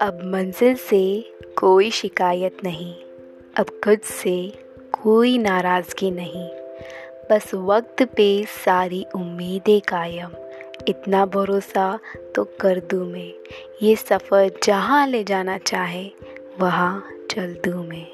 अब मंजिल से कोई शिकायत नहीं, अब खुद से कोई नाराज़गी नहीं। बस वक्त पे सारी उम्मीदें कायम। इतना भरोसा तो कर दूँ मैं, ये सफ़र जहाँ ले जाना चाहे, वहाँ चल दूँ मैं।